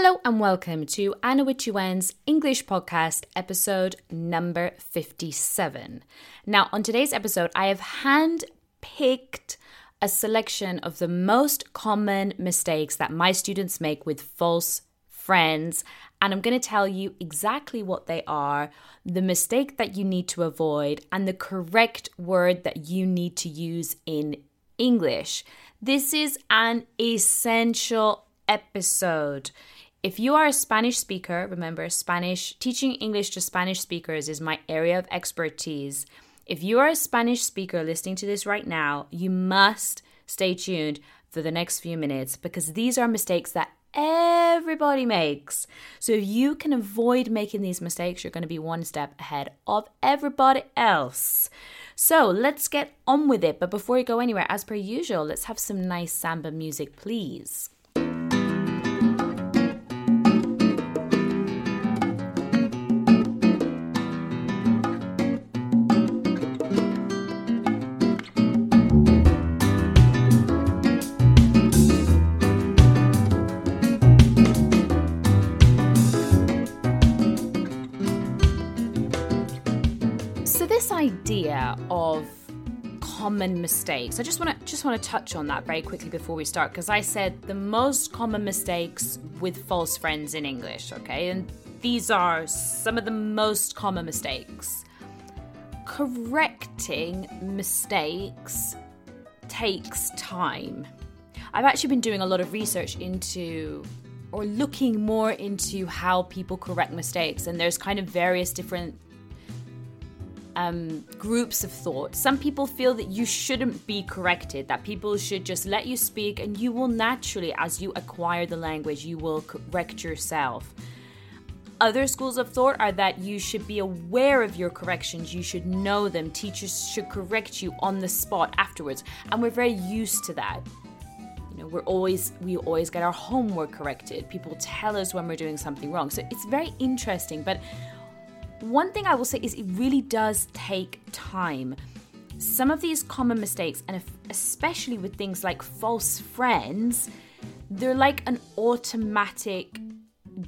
Hello and welcome to Anna Wichuen's English podcast, episode number 57. Now, on today's episode, I have hand picked a selection of the most common mistakes that my students make with false friends, and I'm going to tell you exactly what they are, the mistake that you need to avoid, and the correct word that you need to use in English. This is an essential episode. If you are a Spanish speaker, remember Spanish teaching English to Spanish speakers is my area of expertise. If you are a Spanish speaker listening to this right now, you must stay tuned for the next few minutes because these are mistakes that everybody makes. So if you can avoid making these mistakes, you're going to be one step ahead of everybody else. So let's get on with it. But before we go anywhere, as per usual, let's have some nice samba music, please. Idea of common mistakes. I just want to just want to touch on that very quickly before we start because I said the most common mistakes with false friends in English, okay? And these are some of the most common mistakes. Correcting mistakes takes time. I've actually been doing a lot of research into or looking more into how people correct mistakes and there's kind of various different um, groups of thought. Some people feel that you shouldn't be corrected, that people should just let you speak, and you will naturally, as you acquire the language, you will correct yourself. Other schools of thought are that you should be aware of your corrections, you should know them, teachers should correct you on the spot afterwards, and we're very used to that. You know, we're always we always get our homework corrected. People tell us when we're doing something wrong. So it's very interesting, but one thing I will say is it really does take time. Some of these common mistakes, and especially with things like false friends, they're like an automatic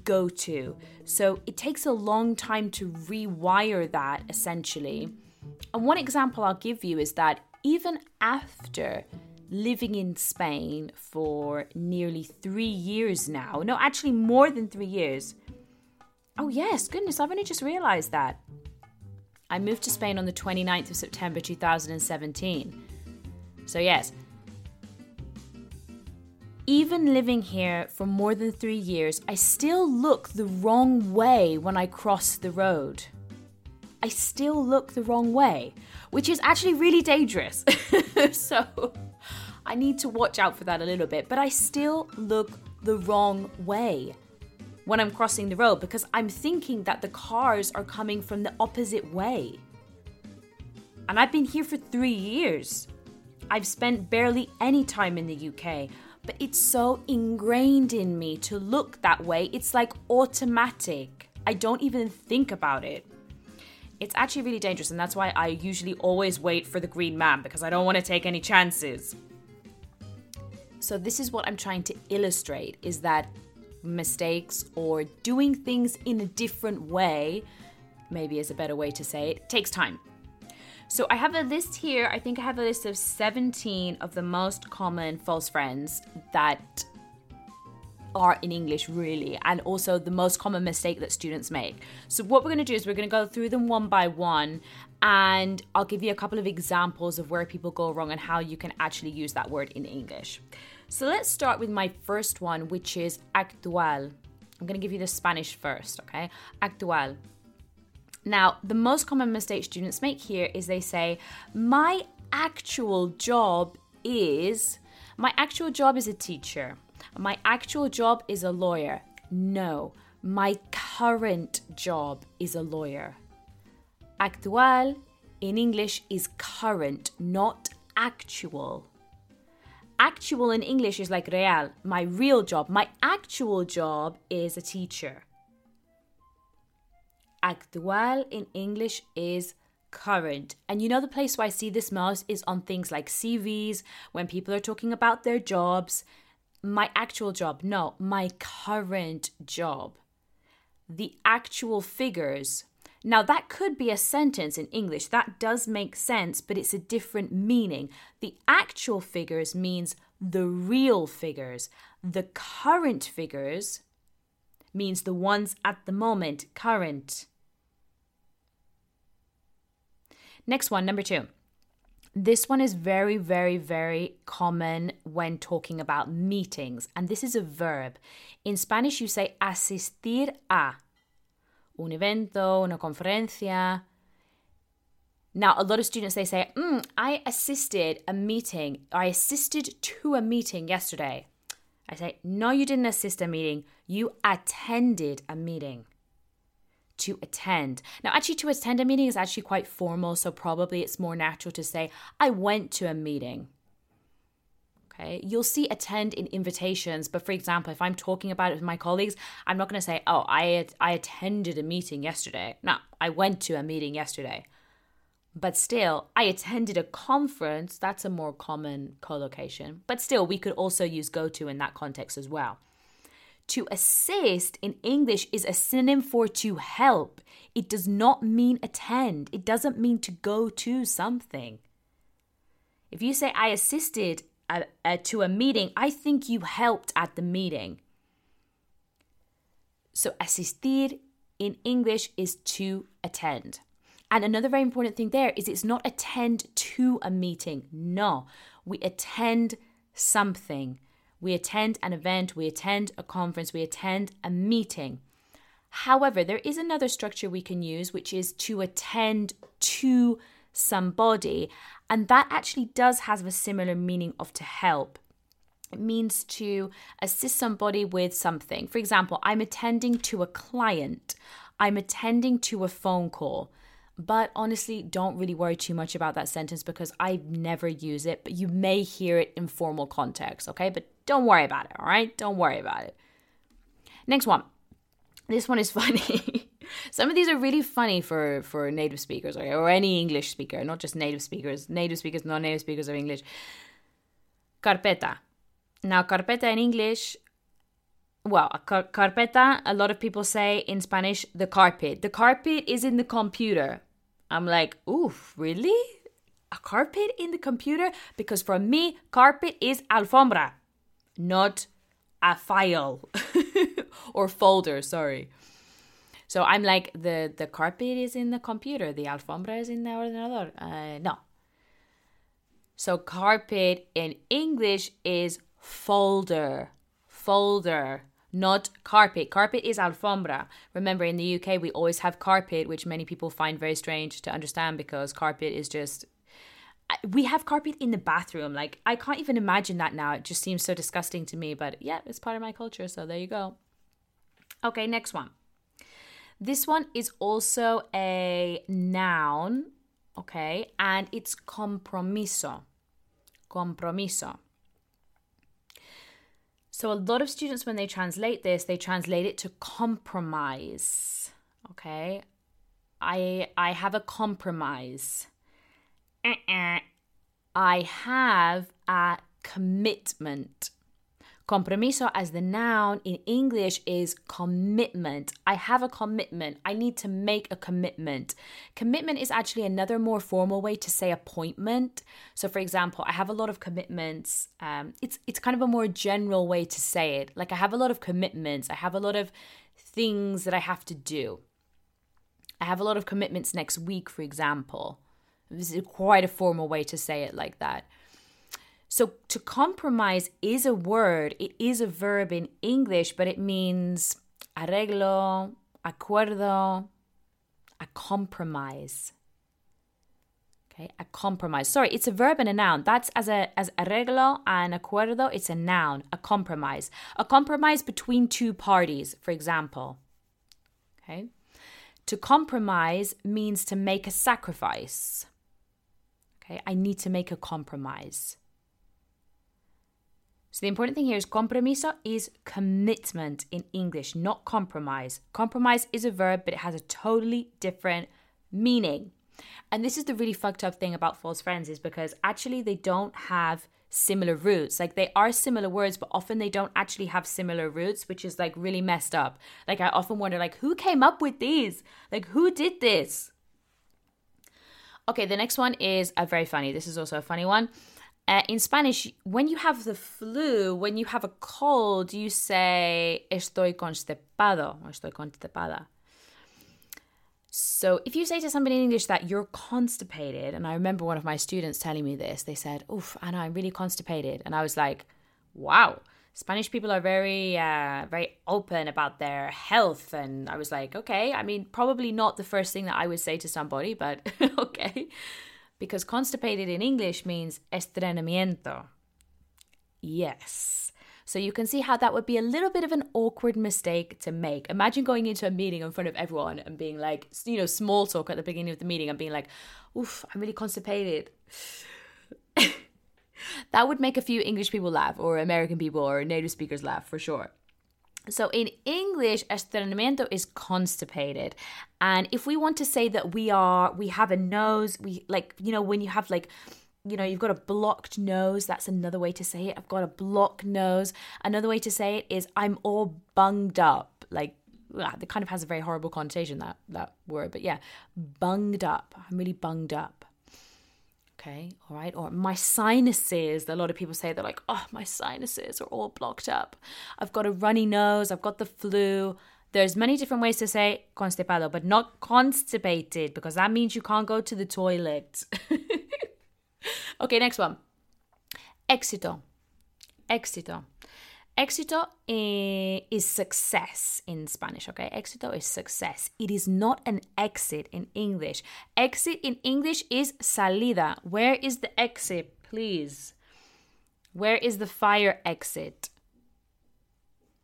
go to. So it takes a long time to rewire that essentially. And one example I'll give you is that even after living in Spain for nearly three years now, no, actually more than three years, Oh, yes, goodness, I've only just realised that. I moved to Spain on the 29th of September 2017. So, yes, even living here for more than three years, I still look the wrong way when I cross the road. I still look the wrong way, which is actually really dangerous. so I need to watch out for that a little bit, but I still look the wrong way when I'm crossing the road because I'm thinking that the cars are coming from the opposite way. And I've been here for three years. I've spent barely any time in the UK, but it's so ingrained in me to look that way. It's like automatic. I don't even think about it. It's actually really dangerous, and that's why I usually always wait for the green man because I don't want to take any chances. So, this is what I'm trying to illustrate is that mistakes or doing things in a different way, maybe is a better way to say it, takes time. So I have a list here. I think I have a list of 17 of the most common false friends that are in English, really, and also the most common mistake that students make. So, what we're going to do is we're going to go through them one by one, and I'll give you a couple of examples of where people go wrong and how you can actually use that word in English. So let's start with my first one, which is actual. I'm going to give you the Spanish first, okay? Actual. Now, the most common mistake students make here is they say, My actual job is, my actual job is a teacher. My actual job is a lawyer. No, my current job is a lawyer. Actual in English is current, not actual actual in English is like real, my real job. My actual job is a teacher. Actual in English is current. And you know, the place where I see this most is on things like CVs, when people are talking about their jobs. my actual job. No, my current job. The actual figures. Now, that could be a sentence in English. That does make sense, but it's a different meaning. The actual figures means the real figures. The current figures means the ones at the moment, current. Next one, number two. This one is very, very, very common when talking about meetings, and this is a verb. In Spanish, you say asistir a un evento, una conferencia. Now, a lot of students they say, mm, "I assisted a meeting. I assisted to a meeting yesterday." I say, "No, you didn't assist a meeting. You attended a meeting." to attend. Now, actually, to attend a meeting is actually quite formal, so probably it's more natural to say, I went to a meeting. Okay, you'll see attend in invitations, but for example, if I'm talking about it with my colleagues, I'm not going to say, "Oh, I I attended a meeting yesterday." No, I went to a meeting yesterday. But still, I attended a conference. That's a more common collocation. But still, we could also use go to in that context as well. To assist in English is a synonym for to help. It does not mean attend, it doesn't mean to go to something. If you say, I assisted to a meeting, I think you helped at the meeting. So, asistir in English is to attend. And another very important thing there is it's not attend to a meeting. No, we attend something. We attend an event, we attend a conference, we attend a meeting. However, there is another structure we can use, which is to attend to somebody. And that actually does have a similar meaning of to help. It means to assist somebody with something. For example, I'm attending to a client, I'm attending to a phone call. But honestly, don't really worry too much about that sentence because I never use it, but you may hear it in formal context, okay? But don't worry about it, all right? Don't worry about it. Next one. This one is funny. Some of these are really funny for, for native speakers okay? or any English speaker, not just native speakers, native speakers, non native speakers of English. Carpeta. Now, carpeta in English, well, car- carpeta, a lot of people say in Spanish, the carpet. The carpet is in the computer. I'm like, oof, really? A carpet in the computer? Because for me, carpet is alfombra, not a file or folder, sorry. So I'm like, the, the carpet is in the computer, the alfombra is in the ordenador. Uh, no. So carpet in English is folder, folder not carpet. Carpet is alfombra. Remember, in the UK, we always have carpet, which many people find very strange to understand because carpet is just. We have carpet in the bathroom. Like, I can't even imagine that now. It just seems so disgusting to me, but yeah, it's part of my culture. So there you go. Okay, next one. This one is also a noun, okay, and it's compromiso. Compromiso. So a lot of students, when they translate this, they translate it to compromise. Okay, I I have a compromise. Uh-uh. I have a commitment. Compromiso as the noun in English is commitment. I have a commitment. I need to make a commitment. Commitment is actually another more formal way to say appointment. So, for example, I have a lot of commitments. Um, it's it's kind of a more general way to say it. Like I have a lot of commitments. I have a lot of things that I have to do. I have a lot of commitments next week, for example. This is quite a formal way to say it like that. So to compromise is a word, it is a verb in English, but it means arreglo, acuerdo, a compromise. Okay, a compromise. Sorry, it's a verb and a noun. That's as a as arreglo and acuerdo, it's a noun, a compromise. A compromise between two parties, for example. Okay? To compromise means to make a sacrifice. Okay, I need to make a compromise. So the important thing here is compromiso is commitment in English, not compromise. Compromise is a verb, but it has a totally different meaning. And this is the really fucked up thing about false friends is because actually they don't have similar roots. Like they are similar words, but often they don't actually have similar roots, which is like really messed up. Like I often wonder like who came up with these? Like who did this? Okay, the next one is a very funny. This is also a funny one. Uh, in Spanish, when you have the flu, when you have a cold, you say estoy constipado or estoy constipada. So if you say to somebody in English that you're constipated, and I remember one of my students telling me this, they said, "Oof, Anna, I'm really constipated," and I was like, "Wow." Spanish people are very, uh, very open about their health, and I was like, okay. I mean, probably not the first thing that I would say to somebody, but okay, because constipated in English means estreñimiento. Yes. So you can see how that would be a little bit of an awkward mistake to make. Imagine going into a meeting in front of everyone and being like, you know, small talk at the beginning of the meeting and being like, oof, I'm really constipated. that would make a few English people laugh, or American people, or native speakers laugh for sure. So in English, estreñimiento is constipated. And if we want to say that we are, we have a nose, we like, you know, when you have like you know, you've got a blocked nose. That's another way to say it. I've got a blocked nose. Another way to say it is I'm all bunged up. Like, ah, ugh, it kind of has a very horrible connotation, that, that word. But yeah, bunged up. I'm really bunged up. Okay, all right. Or my sinuses. A lot of people say they're like, oh, my sinuses are all blocked up. I've got a runny nose. I've got the flu. There's many different ways to say constipado, but not constipated because that means you can't go to the toilet. okay, next one. Éxito. Éxito. Éxito eh, is success in Spanish, okay? Éxito is success. It is not an exit in English. Exit in English is salida. Where is the exit, please? Where is the fire exit?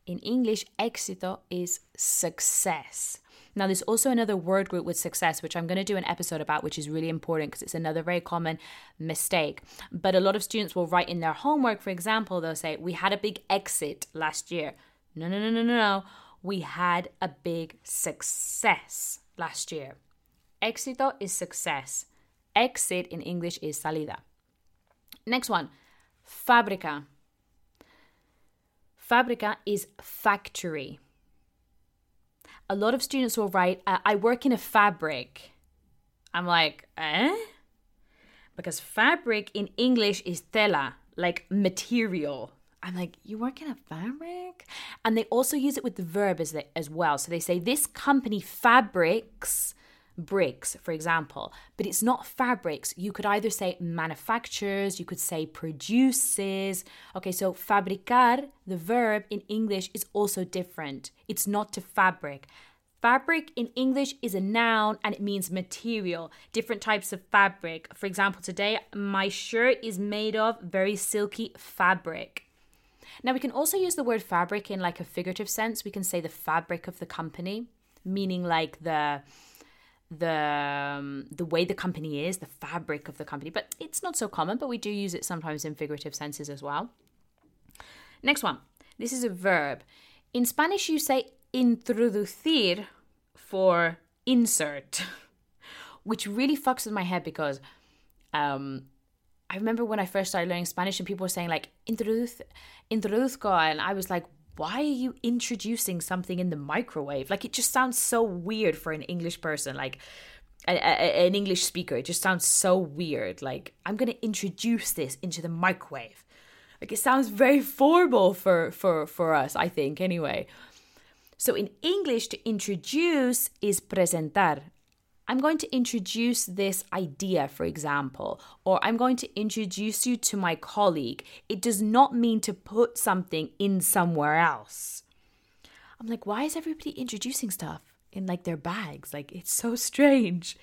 In English, éxito is success. Now, there's also another word group with success, which I'm going to do an episode about, which is really important because it's another very common mistake. But a lot of students will write in their homework, for example, they'll say, We had a big exit last year. No, no, no, no, no, no. We had a big success last year. Éxito is success. Exit in English is salida. Next one, fábrica. Fábrica is factory a lot of students will write, uh, I work in a fabric. I'm like, eh? Because fabric in English is tela, like material. I'm like, you work in a fabric? And they also use it with the verb as, they, as well. So they say, this company fabrics bricks, for example, but it's not fabrics. You could either say manufactures, you could say produces. Okay, so fabricar, the verb in English, is also different. It's not to fabric. Fabric in English is a noun and it means material, different types of fabric. For example, today my shirt is made of very silky fabric. Now, we can also use the word fabric in like a figurative sense. We can say the fabric of the company, meaning like the the um, the way the company is, the fabric of the company. But it's not so common, but we do use it sometimes in figurative senses as well. Next one. This is a verb. In Spanish, you say introducir for insert, which really fucks with my head because um, I remember when I first started learning Spanish and people were saying like introduce, introduzco, and I was like, why are you introducing something in the microwave? Like it just sounds so weird for an English person, like a, a, an English speaker. It just sounds so weird. Like I'm gonna introduce this into the microwave. Like it sounds very formal for for for us, I think. Anyway, so in English, to introduce is presentar, I'm going to introduce this idea, for example, or I'm going to introduce you to my colleague. It does not mean to put something in somewhere else. I'm like, why is everybody introducing stuff in like their bags? Like, it's so strange.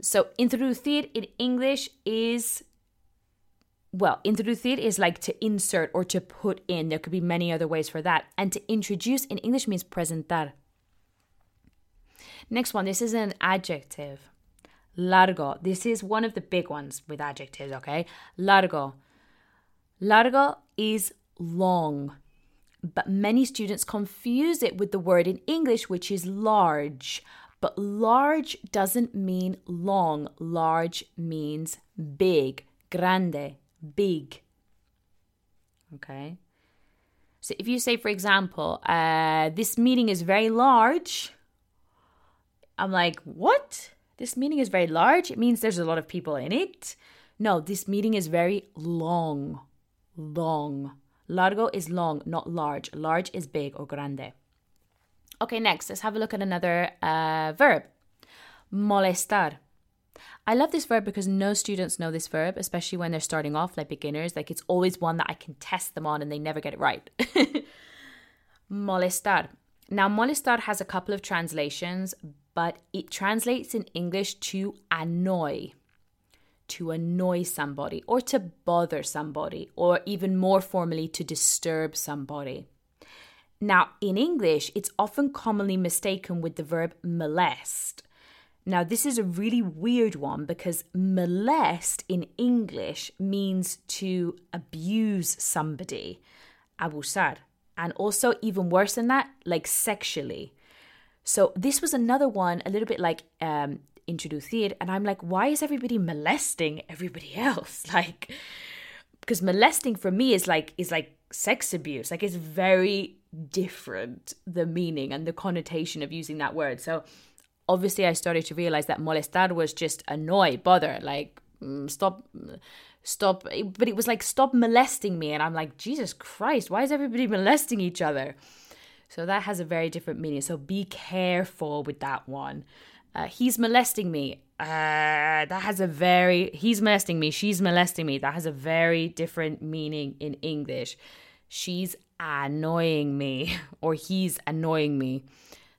So, introducir in English is, well, introducir is like to insert or to put in. There could be many other ways for that. And to introduce in English means presentar. Next one, this is an adjective. Largo. This is one of the big ones with adjectives, okay? Largo. Largo is long, but many students confuse it with the word in English, which is large. But large doesn't mean long, large means big, grande, big. Okay. So if you say, for example, uh, this meeting is very large, I'm like, what? This meeting is very large? It means there's a lot of people in it? No, this meeting is very long. Long. Largo is long, not large. Large is big or grande. Okay, next, let's have a look at another uh, verb molestar. I love this verb because no students know this verb, especially when they're starting off like beginners. Like it's always one that I can test them on and they never get it right. molestar. Now, molestar has a couple of translations, but it translates in English to annoy, to annoy somebody, or to bother somebody, or even more formally, to disturb somebody. Now, in English, it's often commonly mistaken with the verb molest. Now, this is a really weird one because molest in English means to abuse somebody, abusar, and also even worse than that, like sexually. So, this was another one, a little bit like um, introducir, and I'm like, why is everybody molesting everybody else? Like, because molesting for me is like is like sex abuse. Like, it's very different the meaning and the connotation of using that word. So obviously I started to realize that molestar was just annoy, bother, like mm, stop stop but it was like stop molesting me and I'm like Jesus Christ, why is everybody molesting each other? So that has a very different meaning. So be careful with that one. Uh, he's molesting me. Uh, that has a very he's molesting me. She's molesting me. That has a very different meaning in English. She's annoying me or he's annoying me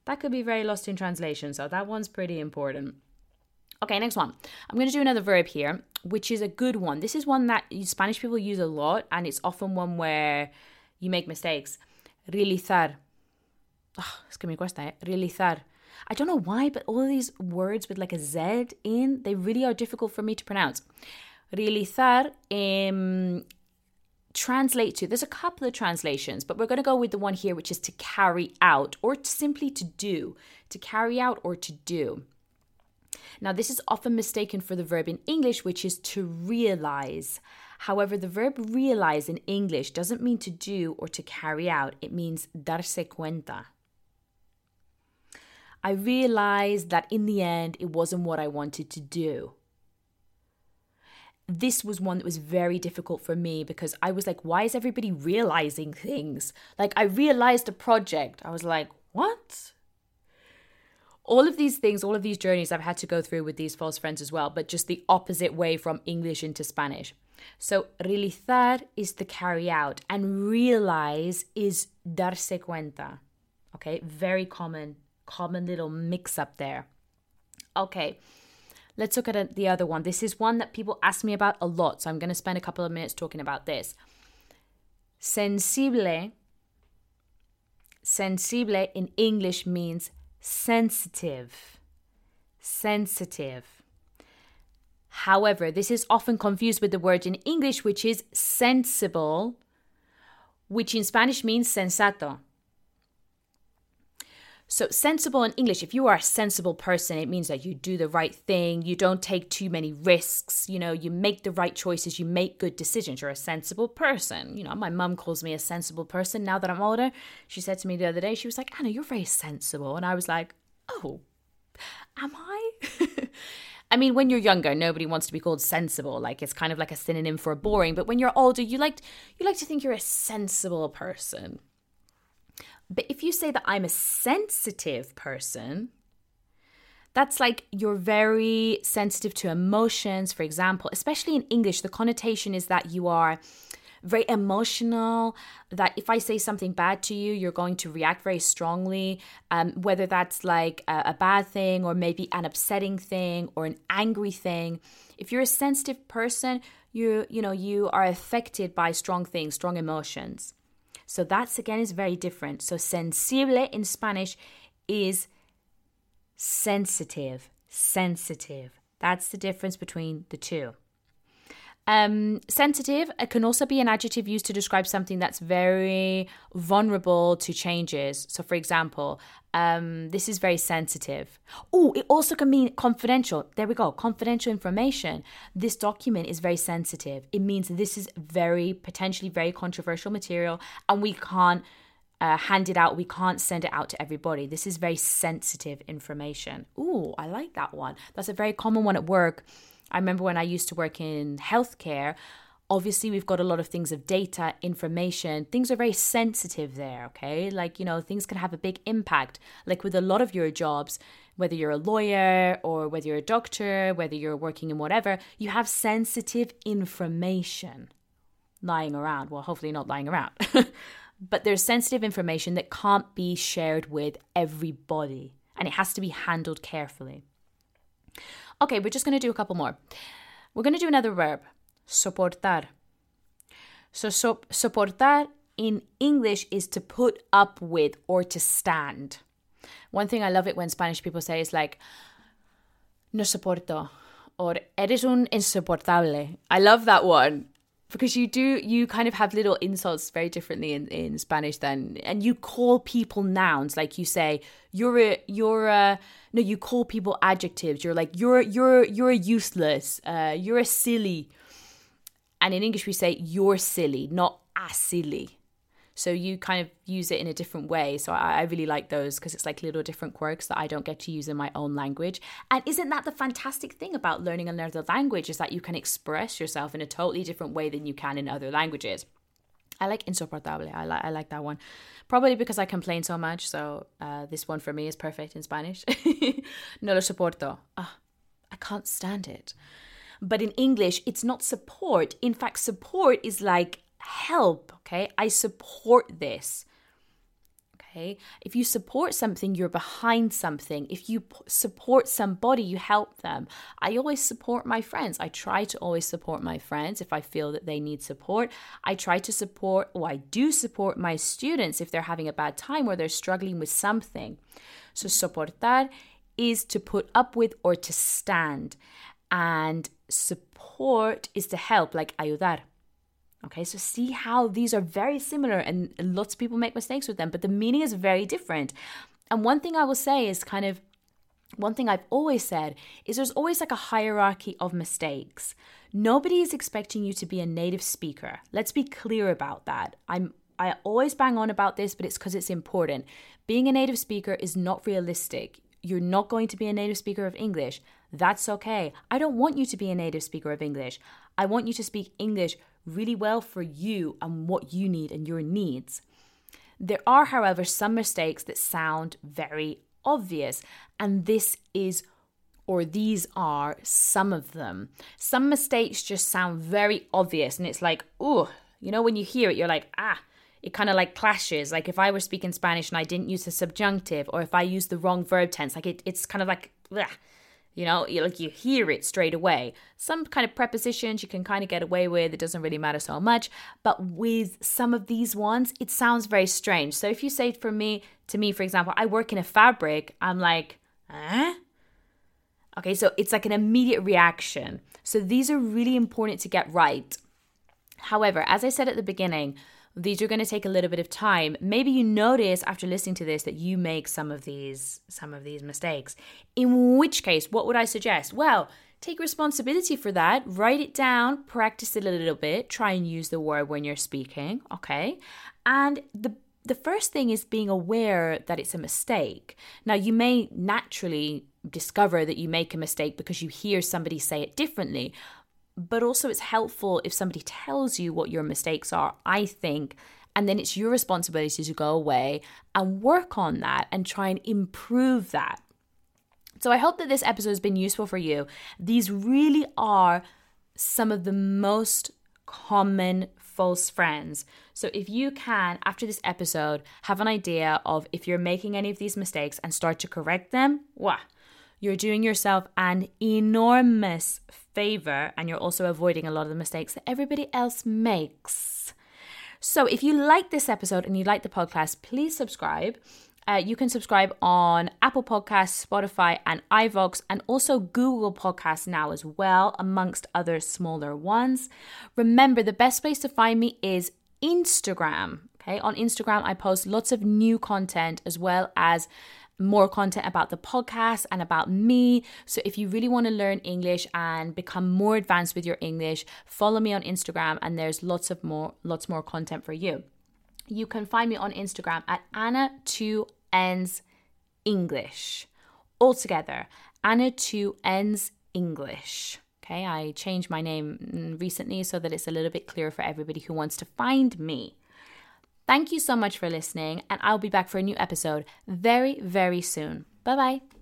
that could be very lost in translation. So that one's pretty important. Okay, next one. I'm going to do another verb here, which is a good one. This is one that Spanish people use a lot, and it's often one where you make mistakes. Realizar. Oh, es que me cuesta, eh? Realizar. I don't know why, but all of these words with like a Z in, they really are difficult for me to pronounce. Realizar um, translate to. There's a couple of translations, but we're going to go with the one here, which is to carry out or simply to do. To carry out or to do. Now, this is often mistaken for the verb in English, which is to realize. However, the verb realize in English doesn't mean to do or to carry out, it means darse cuenta. I realized that in the end, it wasn't what I wanted to do this was one that was very difficult for me because I was like, why is everybody realizing things? Like, I realized a project. I was like, what? All of these things, all of these journeys I've had to go through with these false friends as well, but just the opposite way from English into Spanish. So, realizar is to carry out, and realize is darse cuenta. Okay, very common, common little mix up there. Okay. Let's look at the other one. This is one that people ask me about a lot, so I'm going to spend a couple of minutes talking about this. Sensible. Sensible in English means sensitive. Sensitive. However, this is often confused with the word in English, which is sensible, which in Spanish means sensato. So, sensible in English, if you are a sensible person, it means that you do the right thing, you don't take too many risks, you know, you make the right choices, you make good decisions. You're a sensible person. You know, my mum calls me a sensible person now that I'm older. She said to me the other day, she was like, Anna, you're very sensible. And I was like, oh, am I? I mean, when you're younger, nobody wants to be called sensible. Like it's kind of like a synonym for boring. But when you're older, you like you like to think you're a sensible person. You say that I'm a sensitive person, that's like you're very sensitive to emotions, for example, especially in English, the connotation is that you are very emotional, that if I say something bad to you, you're going to react very strongly, um, whether that's like a, a bad thing or maybe an upsetting thing or an angry thing. If you're a sensitive person, you you know you are affected by strong things, strong emotions. So that's again is very different. So sensible in Spanish is sensitive, sensitive. That's the difference between the two. Um, sensitive it can also be an adjective used to describe something that's very vulnerable to changes. So, for example, um, this is very sensitive. Oh, it also can mean confidential. There we go. Confidential information. This document is very sensitive. It means this is very potentially very controversial material, and we can't uh, hand it out. We can't send it out to everybody. This is very sensitive information. Ooh, I like that one. That's a very common one at work I remember when I used to work in healthcare, obviously we've got a lot of things of data, information. Things are very sensitive there, okay? Like, you know, things can have a big impact. Like with a lot of your jobs, whether you're a lawyer or whether you're a doctor, whether you're working in whatever, you have sensitive information lying around. Well, hopefully not lying around. but there's sensitive information that can't be shared with everybody and it has to be handled carefully. Okay, we're just going to do a couple more. We're going to do another verb, soportar. So, so soportar in English is to put up with or to stand. One thing I love it when Spanish people say is like, no soporto, or eres un insoportable. I love that one because you do you kind of have little insults very differently in, in Spanish than and you call people nouns like you say you're a you're a no you call people adjectives. You're like you're you're you're a useless uh, you're a silly. And in English we say you're silly not a silly so you kind of use it in a different way. So I, I really like those because it's like little different quirks that I don't get to use in my own language. And isn't that the fantastic thing about learning another language is that you can express yourself in a totally different way than you can in other languages. I like insoportable. I like I like that one. Probably because I complain so much. So uh, this one for me is perfect in Spanish. no lo soporto. Ah, I can't stand it. But in English, it's not support. In fact, support is like help. Okay. I support this. Okay. If you support something, you're behind something. If you p- support somebody, you help them. I always support my friends. I try to always support my friends if I feel that they need support. I try to support, or I do support my students if they're having a bad time or they're struggling with something. So, soportar is to put up with or to stand. And support is to help, like ayudar. Okay, so see how these are very similar and lots of people make mistakes with them, but the meaning is very different. And one thing I will say is kind of one thing I've always said is there's always like a hierarchy of mistakes. Nobody is expecting you to be a native speaker. Let's be clear about that. I'm I always bang on about this, but it's because it's important. Being a native speaker is not realistic. You're not going to be a native speaker of English. That's okay. I don't want you to be a native speaker of English. I want you to speak English really well for you and what you need and your needs. There are, however, some mistakes that sound very obvious, and this is or these are some of them. Some mistakes just sound very obvious, and it's like, oh, you know, when you hear it, you're like, ah, it kind of like clashes. Like if I were speaking Spanish and I didn't use the subjunctive, or if I used the wrong verb tense, like it, it's kind of like, bleh, you know, like you hear it straight away. Some kind of prepositions you can kind of get away with, it doesn't really matter so much. But with some of these ones, it sounds very strange. So if you say for me, to me, for example, I work in a fabric, I'm like, eh? Okay, so it's like an immediate reaction. So these are really important to get right. However, as I said at the beginning, these are going to take a little bit of time. Maybe you notice after listening to this that you make some of these some of these mistakes. In which case what would i suggest? Well take responsibility for that write it down practice it a little bit try and use the word when you're speaking okay? And the the first thing is being aware that it's a mistake. Now, you may naturally discover that you make a mistake because you hear somebody say it differently, but also it's helpful if somebody tells you what your mistakes are, I think. And then it's your responsibility to go away and work on that and try and improve that. So I hope that this episode has been useful for you. These really are some of the most common false friends. So if you can, after this episode, have an idea of if you're making any of these mistakes and start to correct them, wow, you're doing yourself an enormous favor and you're also avoiding a lot of the mistakes that everybody else makes. So, if you like this episode and you like the podcast, please subscribe. Uh, you can subscribe on Apple Podcasts, Spotify, and iVoox, and also Google Podcasts now as well, amongst other smaller ones. Remember, the best place to find me is Instagram. Okay, on Instagram, I post lots of new content as well as more content about the podcast and about me. So if you really want to learn English and become more advanced with your English, follow me on Instagram and there's lots of more lots more content for you. You can find me on Instagram at Anna 2 ends English. All together, Anna 2 ends English. Okay, I changed my name recently so that it's a little bit clearer for everybody who wants to find me. Thank you so much for listening, and I'll be back for a new episode very, very soon. Bye bye.